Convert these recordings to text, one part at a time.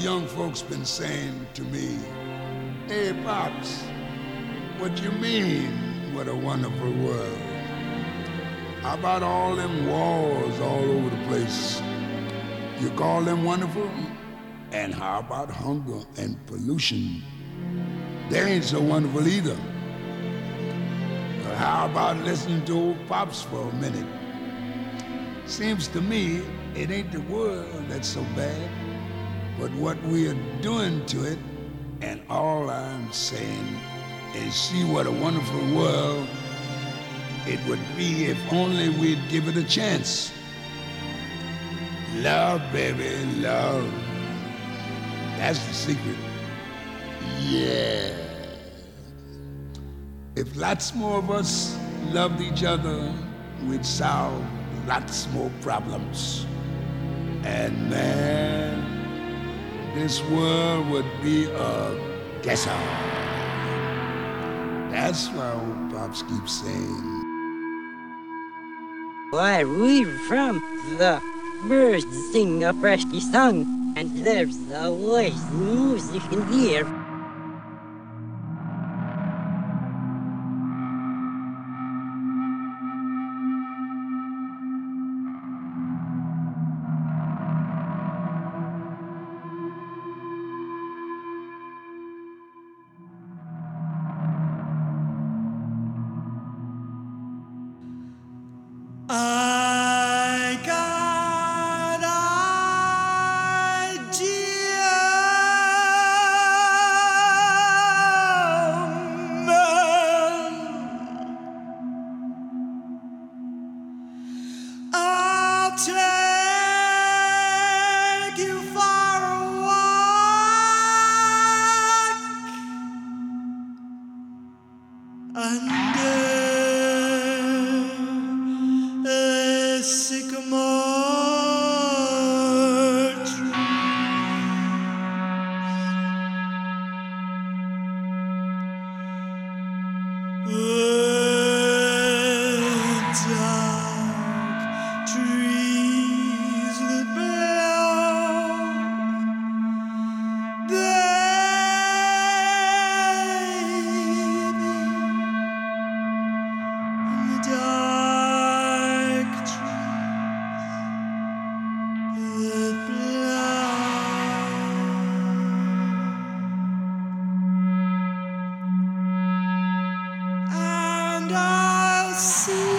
Young folks been saying to me, Hey, Pops, what you mean, what a wonderful world? How about all them wars all over the place? You call them wonderful? And how about hunger and pollution? They ain't so wonderful either. But how about listening to old Pops for a minute? Seems to me it ain't the world that's so bad, but what we are doing to it. And all I'm saying is see what a wonderful world it would be if only we'd give it a chance. Love, baby, love. That's the secret. Yeah. If lots more of us loved each other, we'd solve lots more problems. And man, this world would be a ghetto. That's why old Pops keeps saying. Why, we're from the birds sing a freshy song, and there's always music in the air. I'll see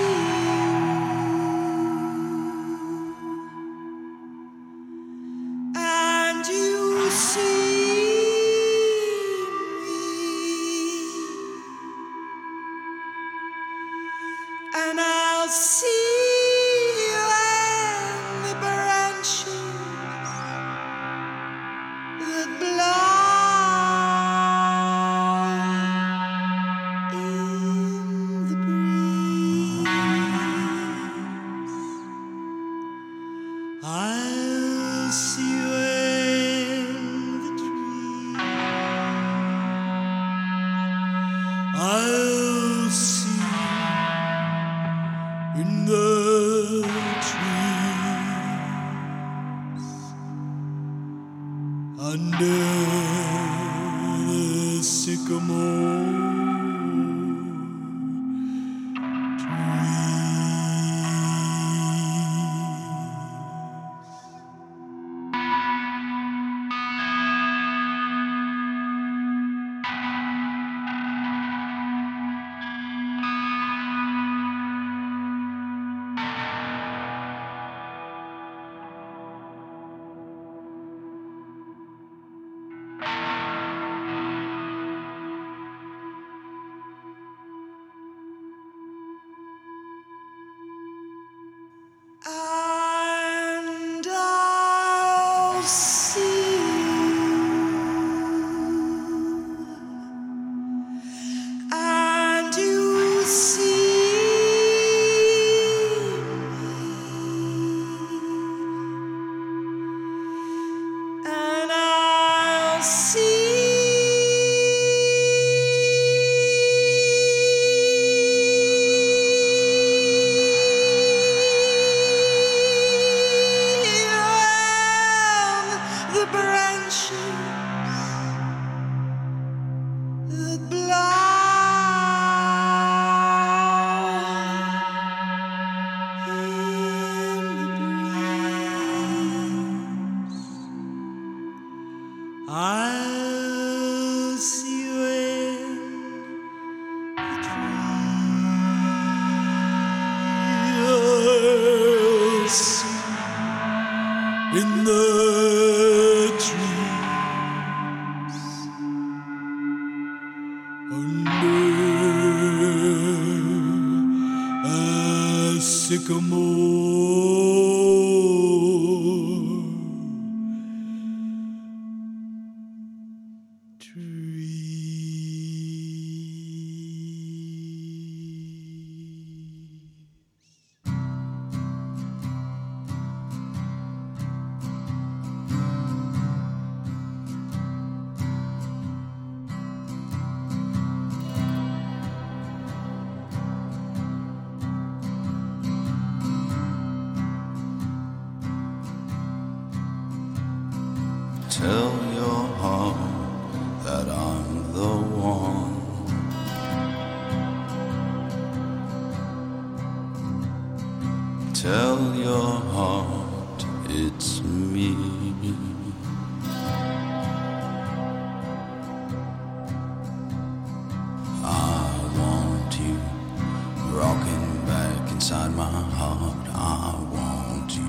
inside my heart, I want you.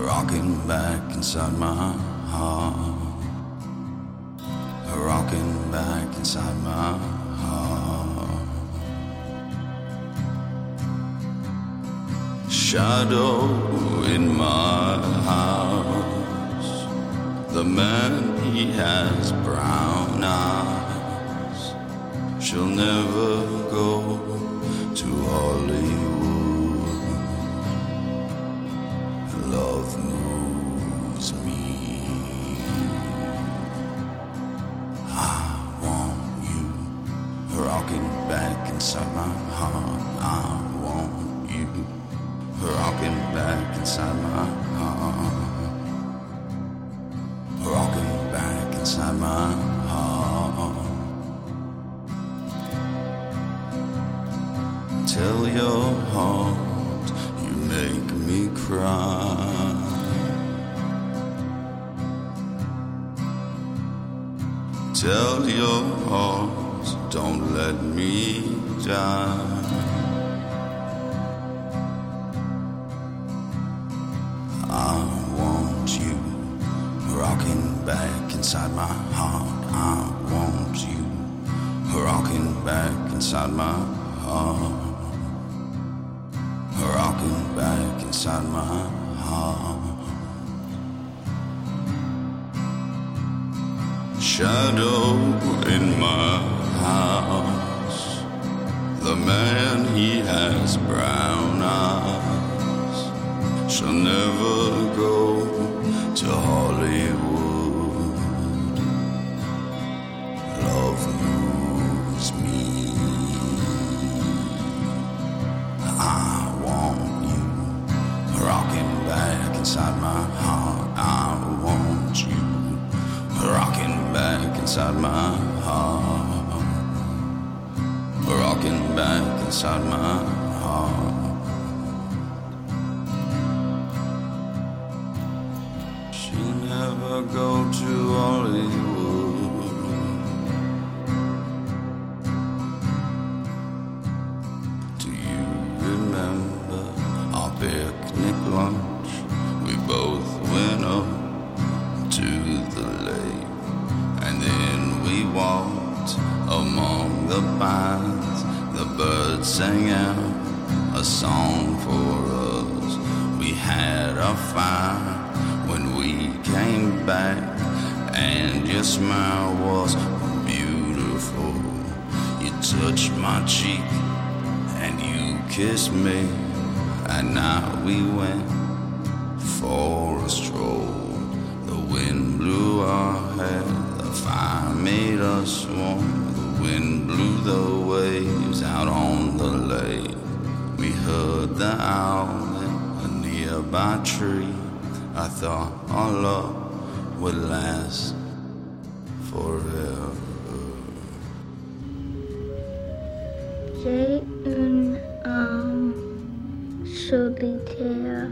Rocking back inside my heart. Rocking back inside my heart. Shadow in my house. The man, he has brown eyes. She'll never go to Hollywood. brown. 就地铁呀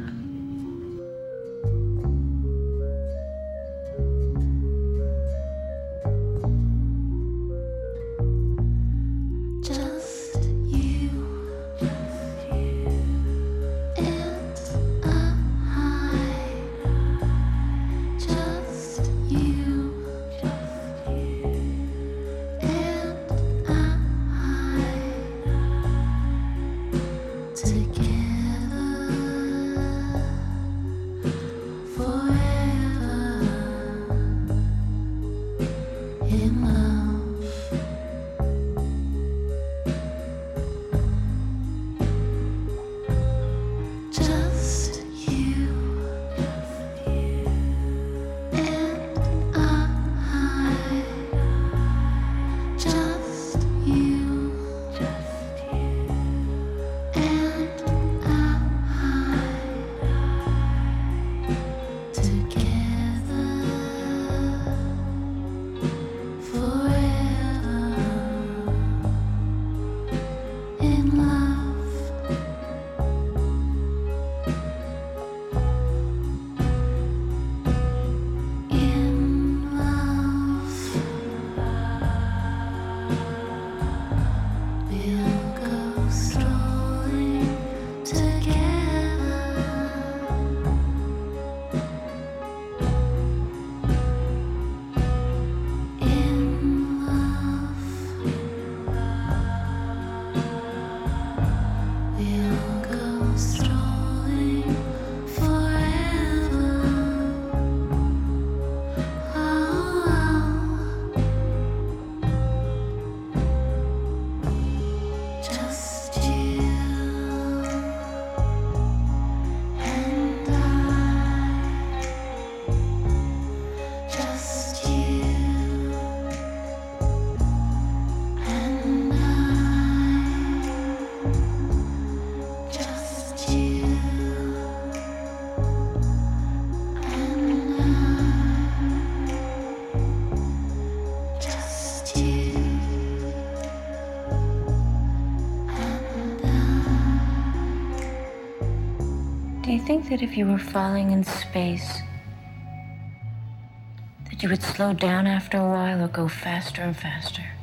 think that if you were falling in space, that you would slow down after a while or go faster and faster?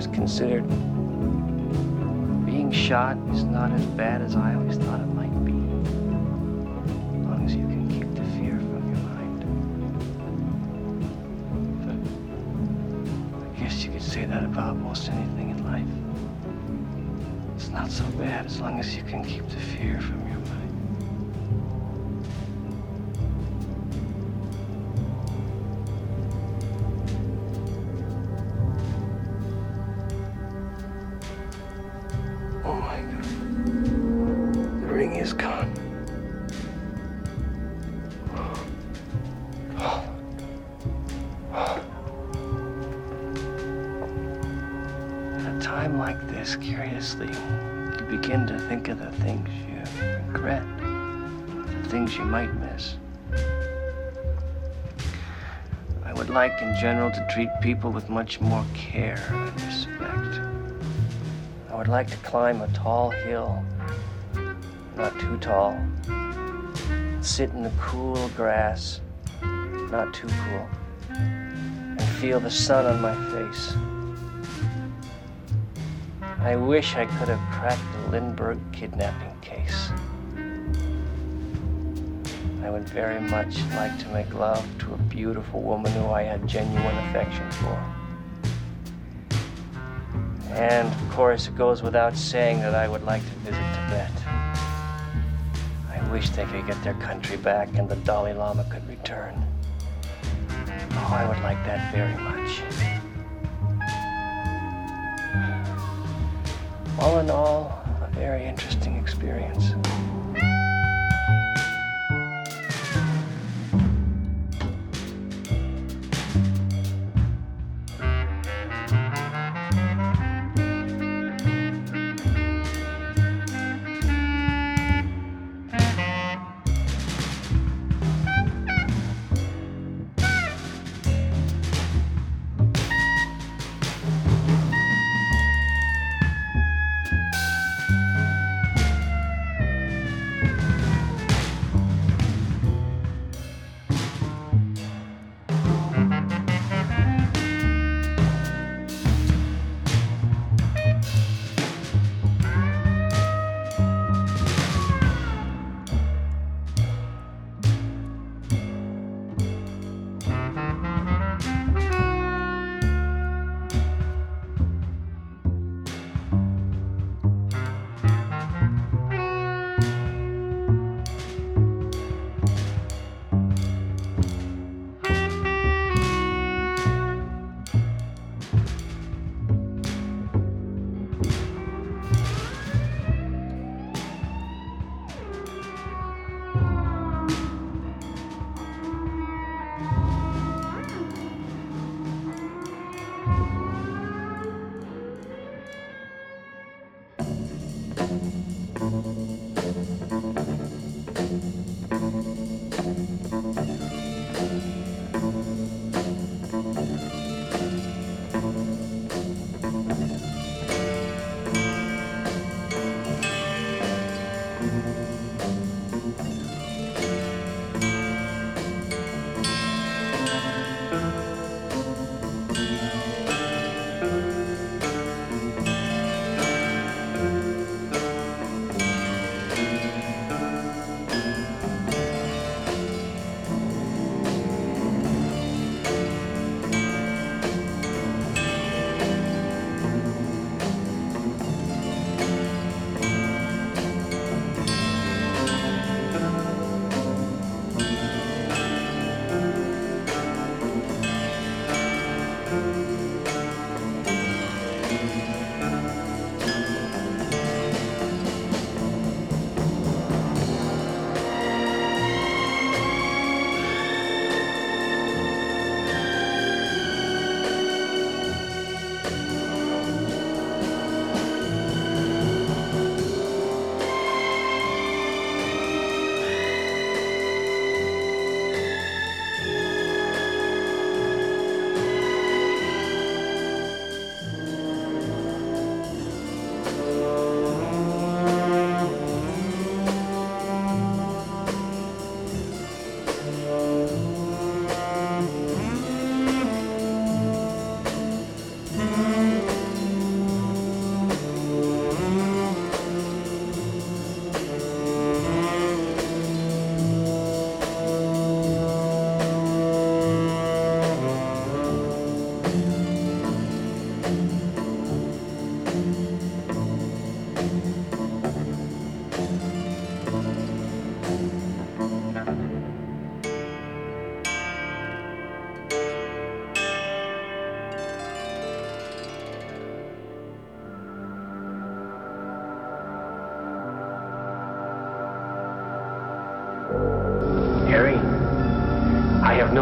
Things considered, being shot is not as bad as I always thought it might be. As long as you can keep the fear from your mind. But I guess you could say that about most anything in life. It's not so bad as long as you can keep the fear from your Like, in general, to treat people with much more care and respect. I would like to climb a tall hill, not too tall. Sit in the cool grass, not too cool, and feel the sun on my face. I wish I could have cracked the Lindbergh kidnapping case. I would very much like to make love to a beautiful woman who I had genuine affection for. And of course, it goes without saying that I would like to visit Tibet. I wish they could get their country back and the Dalai Lama could return. Oh, I would like that very much. All in all, a very interesting experience. you.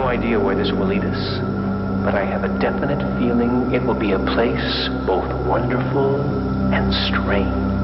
Idea where this will lead us, but I have a definite feeling it will be a place both wonderful and strange.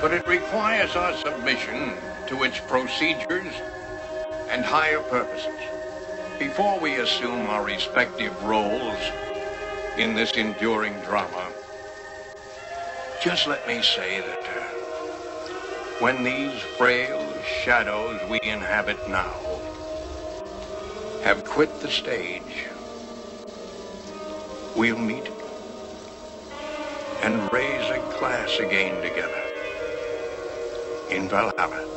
But it requires our submission to its procedures and higher purposes. Before we assume our respective roles in this enduring drama, just let me say that uh, when these frail shadows we inhabit now have quit the stage, we'll meet and raise a glass again together in Valhalla.